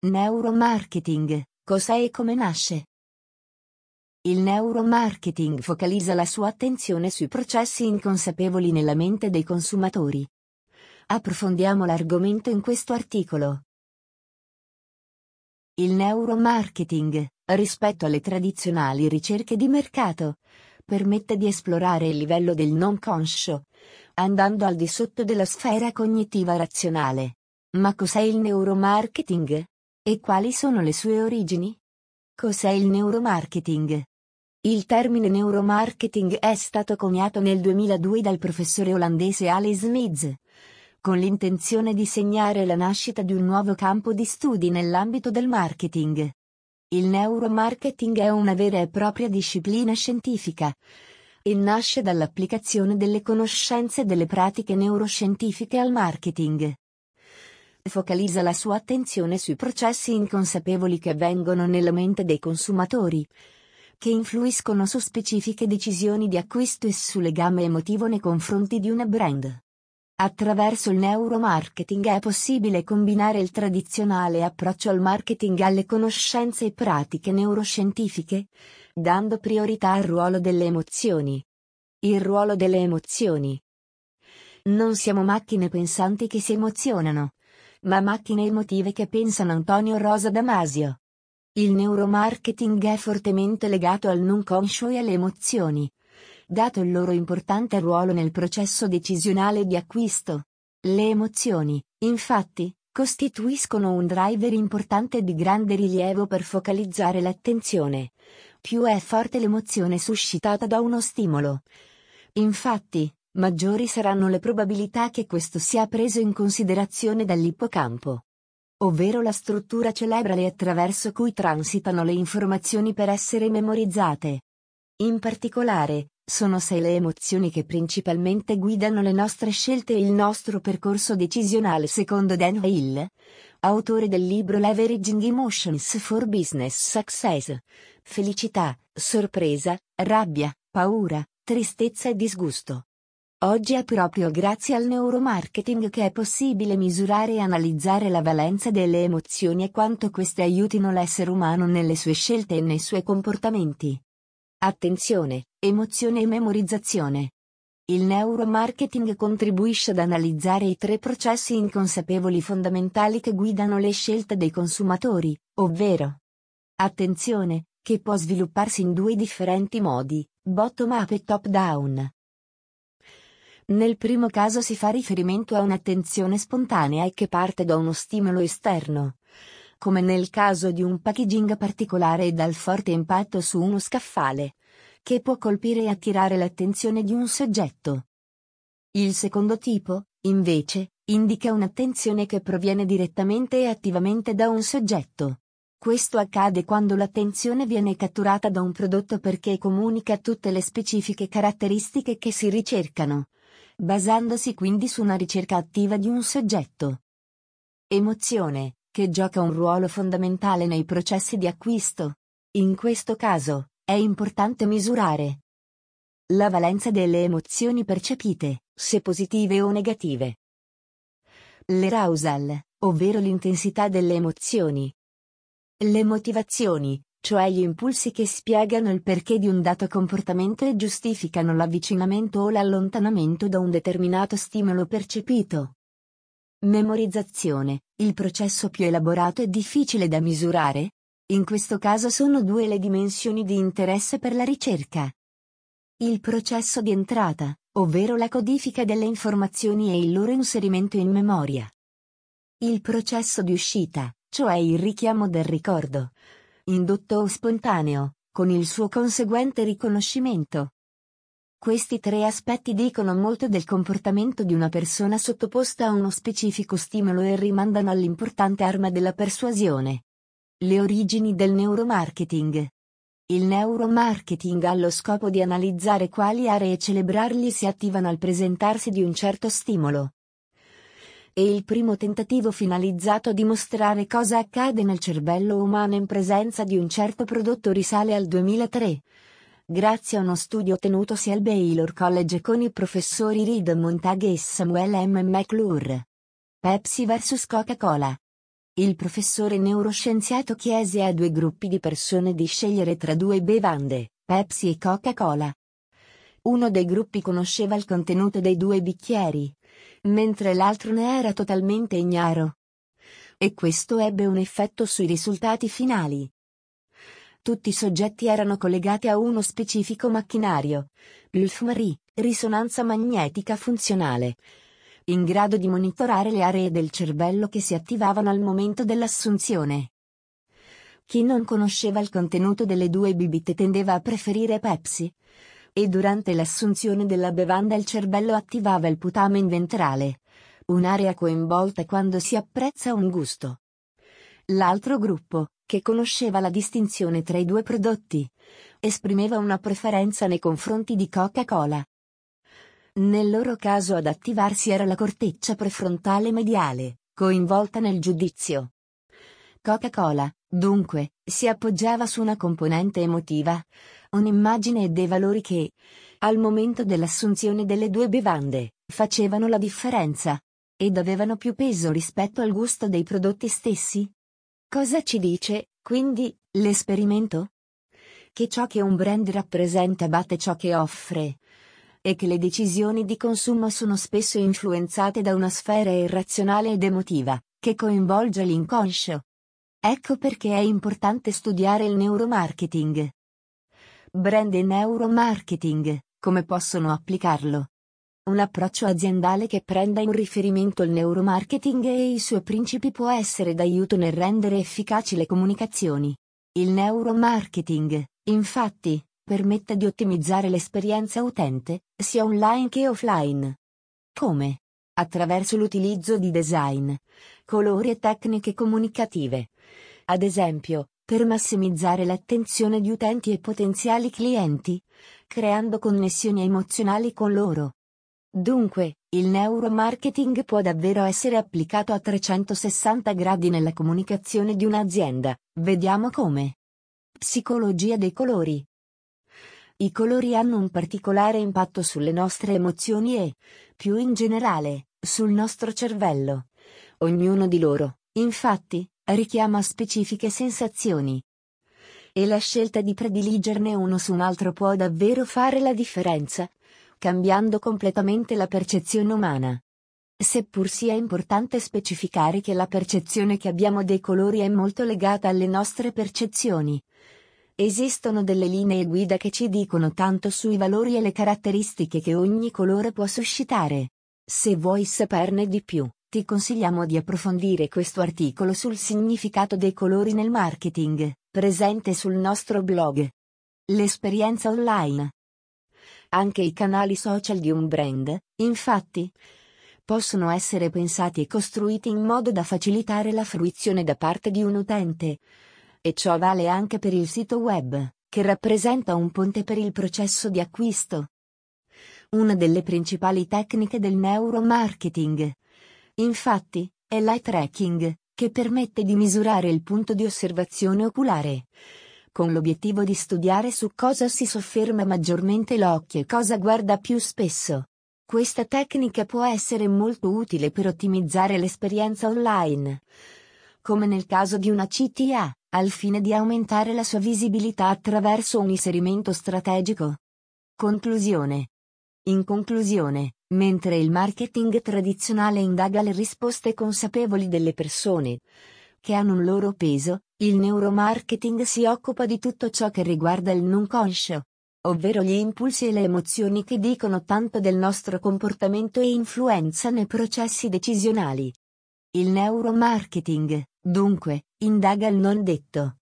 Neuromarketing, cos'è e come nasce? Il neuromarketing focalizza la sua attenzione sui processi inconsapevoli nella mente dei consumatori. Approfondiamo l'argomento in questo articolo. Il neuromarketing, rispetto alle tradizionali ricerche di mercato, permette di esplorare il livello del non conscio, andando al di sotto della sfera cognitiva razionale. Ma cos'è il neuromarketing? E quali sono le sue origini? Cos'è il neuromarketing? Il termine neuromarketing è stato coniato nel 2002 dal professore olandese Ale Smith, con l'intenzione di segnare la nascita di un nuovo campo di studi nell'ambito del marketing. Il neuromarketing è una vera e propria disciplina scientifica e nasce dall'applicazione delle conoscenze delle pratiche neuroscientifiche al marketing focalizza la sua attenzione sui processi inconsapevoli che avvengono nella mente dei consumatori, che influiscono su specifiche decisioni di acquisto e su legame emotivo nei confronti di una brand. Attraverso il neuromarketing è possibile combinare il tradizionale approccio al marketing alle conoscenze e pratiche neuroscientifiche, dando priorità al ruolo delle emozioni. Il ruolo delle emozioni. Non siamo macchine pensanti che si emozionano, ma macchine emotive che pensano Antonio Rosa Damasio. Il neuromarketing è fortemente legato al non conscio e alle emozioni, dato il loro importante ruolo nel processo decisionale di acquisto. Le emozioni, infatti, costituiscono un driver importante di grande rilievo per focalizzare l'attenzione. Più è forte l'emozione suscitata da uno stimolo. Infatti, maggiori saranno le probabilità che questo sia preso in considerazione dall'ippocampo. Ovvero la struttura cerebrale attraverso cui transitano le informazioni per essere memorizzate. In particolare, sono sei le emozioni che principalmente guidano le nostre scelte e il nostro percorso decisionale secondo Dan Hill, autore del libro Leveraging Emotions for Business Success. Felicità, sorpresa, rabbia, paura, tristezza e disgusto. Oggi è proprio grazie al neuromarketing che è possibile misurare e analizzare la valenza delle emozioni e quanto queste aiutino l'essere umano nelle sue scelte e nei suoi comportamenti. Attenzione, emozione e memorizzazione. Il neuromarketing contribuisce ad analizzare i tre processi inconsapevoli fondamentali che guidano le scelte dei consumatori, ovvero attenzione, che può svilupparsi in due differenti modi, bottom up e top down. Nel primo caso si fa riferimento a un'attenzione spontanea e che parte da uno stimolo esterno, come nel caso di un packaging particolare e dal forte impatto su uno scaffale, che può colpire e attirare l'attenzione di un soggetto. Il secondo tipo, invece, indica un'attenzione che proviene direttamente e attivamente da un soggetto. Questo accade quando l'attenzione viene catturata da un prodotto perché comunica tutte le specifiche caratteristiche che si ricercano basandosi quindi su una ricerca attiva di un soggetto. Emozione, che gioca un ruolo fondamentale nei processi di acquisto. In questo caso, è importante misurare la valenza delle emozioni percepite, se positive o negative. L'arousal, ovvero l'intensità delle emozioni. Le motivazioni, cioè gli impulsi che spiegano il perché di un dato comportamento e giustificano l'avvicinamento o l'allontanamento da un determinato stimolo percepito. Memorizzazione, il processo più elaborato e difficile da misurare? In questo caso sono due le dimensioni di interesse per la ricerca. Il processo di entrata, ovvero la codifica delle informazioni e il loro inserimento in memoria. Il processo di uscita, cioè il richiamo del ricordo, indotto o spontaneo, con il suo conseguente riconoscimento. Questi tre aspetti dicono molto del comportamento di una persona sottoposta a uno specifico stimolo e rimandano all'importante arma della persuasione. Le origini del neuromarketing. Il neuromarketing ha lo scopo di analizzare quali aree cerebrali si attivano al presentarsi di un certo stimolo e il primo tentativo finalizzato a dimostrare cosa accade nel cervello umano in presenza di un certo prodotto risale al 2003. Grazie a uno studio tenutosi al Baylor College con i professori Reed Montag e Samuel M. McClure. Pepsi vs Coca-Cola. il professore neuroscienziato chiese a due gruppi di persone di scegliere tra due bevande, Pepsi e Coca-Cola. Uno dei gruppi conosceva il contenuto dei due bicchieri, mentre l'altro ne era totalmente ignaro. E questo ebbe un effetto sui risultati finali. Tutti i soggetti erano collegati a uno specifico macchinario, l'UFMRI, risonanza magnetica funzionale, in grado di monitorare le aree del cervello che si attivavano al momento dell'assunzione. Chi non conosceva il contenuto delle due bibite tendeva a preferire Pepsi, e durante l'assunzione della bevanda il cervello attivava il putamen ventrale, un'area coinvolta quando si apprezza un gusto. L'altro gruppo, che conosceva la distinzione tra i due prodotti, esprimeva una preferenza nei confronti di Coca-Cola. Nel loro caso ad attivarsi era la corteccia prefrontale mediale, coinvolta nel giudizio. Coca-Cola, dunque, si appoggiava su una componente emotiva, un'immagine e dei valori che, al momento dell'assunzione delle due bevande, facevano la differenza. Ed avevano più peso rispetto al gusto dei prodotti stessi? Cosa ci dice, quindi, l'esperimento? Che ciò che un brand rappresenta batte ciò che offre. E che le decisioni di consumo sono spesso influenzate da una sfera irrazionale ed emotiva, che coinvolge l'inconscio. Ecco perché è importante studiare il neuromarketing. Brand e neuromarketing, come possono applicarlo? Un approccio aziendale che prenda in riferimento il neuromarketing e i suoi principi può essere d'aiuto nel rendere efficaci le comunicazioni. Il neuromarketing, infatti, permette di ottimizzare l'esperienza utente, sia online che offline. Come? Attraverso l'utilizzo di design, colori e tecniche comunicative. Ad esempio, per massimizzare l'attenzione di utenti e potenziali clienti, creando connessioni emozionali con loro. Dunque, il neuromarketing può davvero essere applicato a 360 gradi nella comunicazione di un'azienda. Vediamo come. Psicologia dei colori. I colori hanno un particolare impatto sulle nostre emozioni e, più in generale, sul nostro cervello. Ognuno di loro, infatti, richiama specifiche sensazioni. E la scelta di prediligerne uno su un altro può davvero fare la differenza, cambiando completamente la percezione umana. Seppur sia importante specificare che la percezione che abbiamo dei colori è molto legata alle nostre percezioni. Esistono delle linee guida che ci dicono tanto sui valori e le caratteristiche che ogni colore può suscitare. Se vuoi saperne di più, ti consigliamo di approfondire questo articolo sul significato dei colori nel marketing, presente sul nostro blog. L'esperienza online. Anche i canali social di un brand, infatti, possono essere pensati e costruiti in modo da facilitare la fruizione da parte di un utente. E ciò vale anche per il sito web, che rappresenta un ponte per il processo di acquisto. Una delle principali tecniche del neuromarketing. Infatti, è l'eye tracking, che permette di misurare il punto di osservazione oculare con l'obiettivo di studiare su cosa si sofferma maggiormente l'occhio e cosa guarda più spesso. Questa tecnica può essere molto utile per ottimizzare l'esperienza online. Come nel caso di una CTA, al fine di aumentare la sua visibilità attraverso un inserimento strategico. Conclusione. In conclusione, mentre il marketing tradizionale indaga le risposte consapevoli delle persone, che hanno un loro peso, il neuromarketing si occupa di tutto ciò che riguarda il non conscio, ovvero gli impulsi e le emozioni che dicono tanto del nostro comportamento e influenzano nei processi decisionali. Il neuromarketing, dunque, indaga il non detto,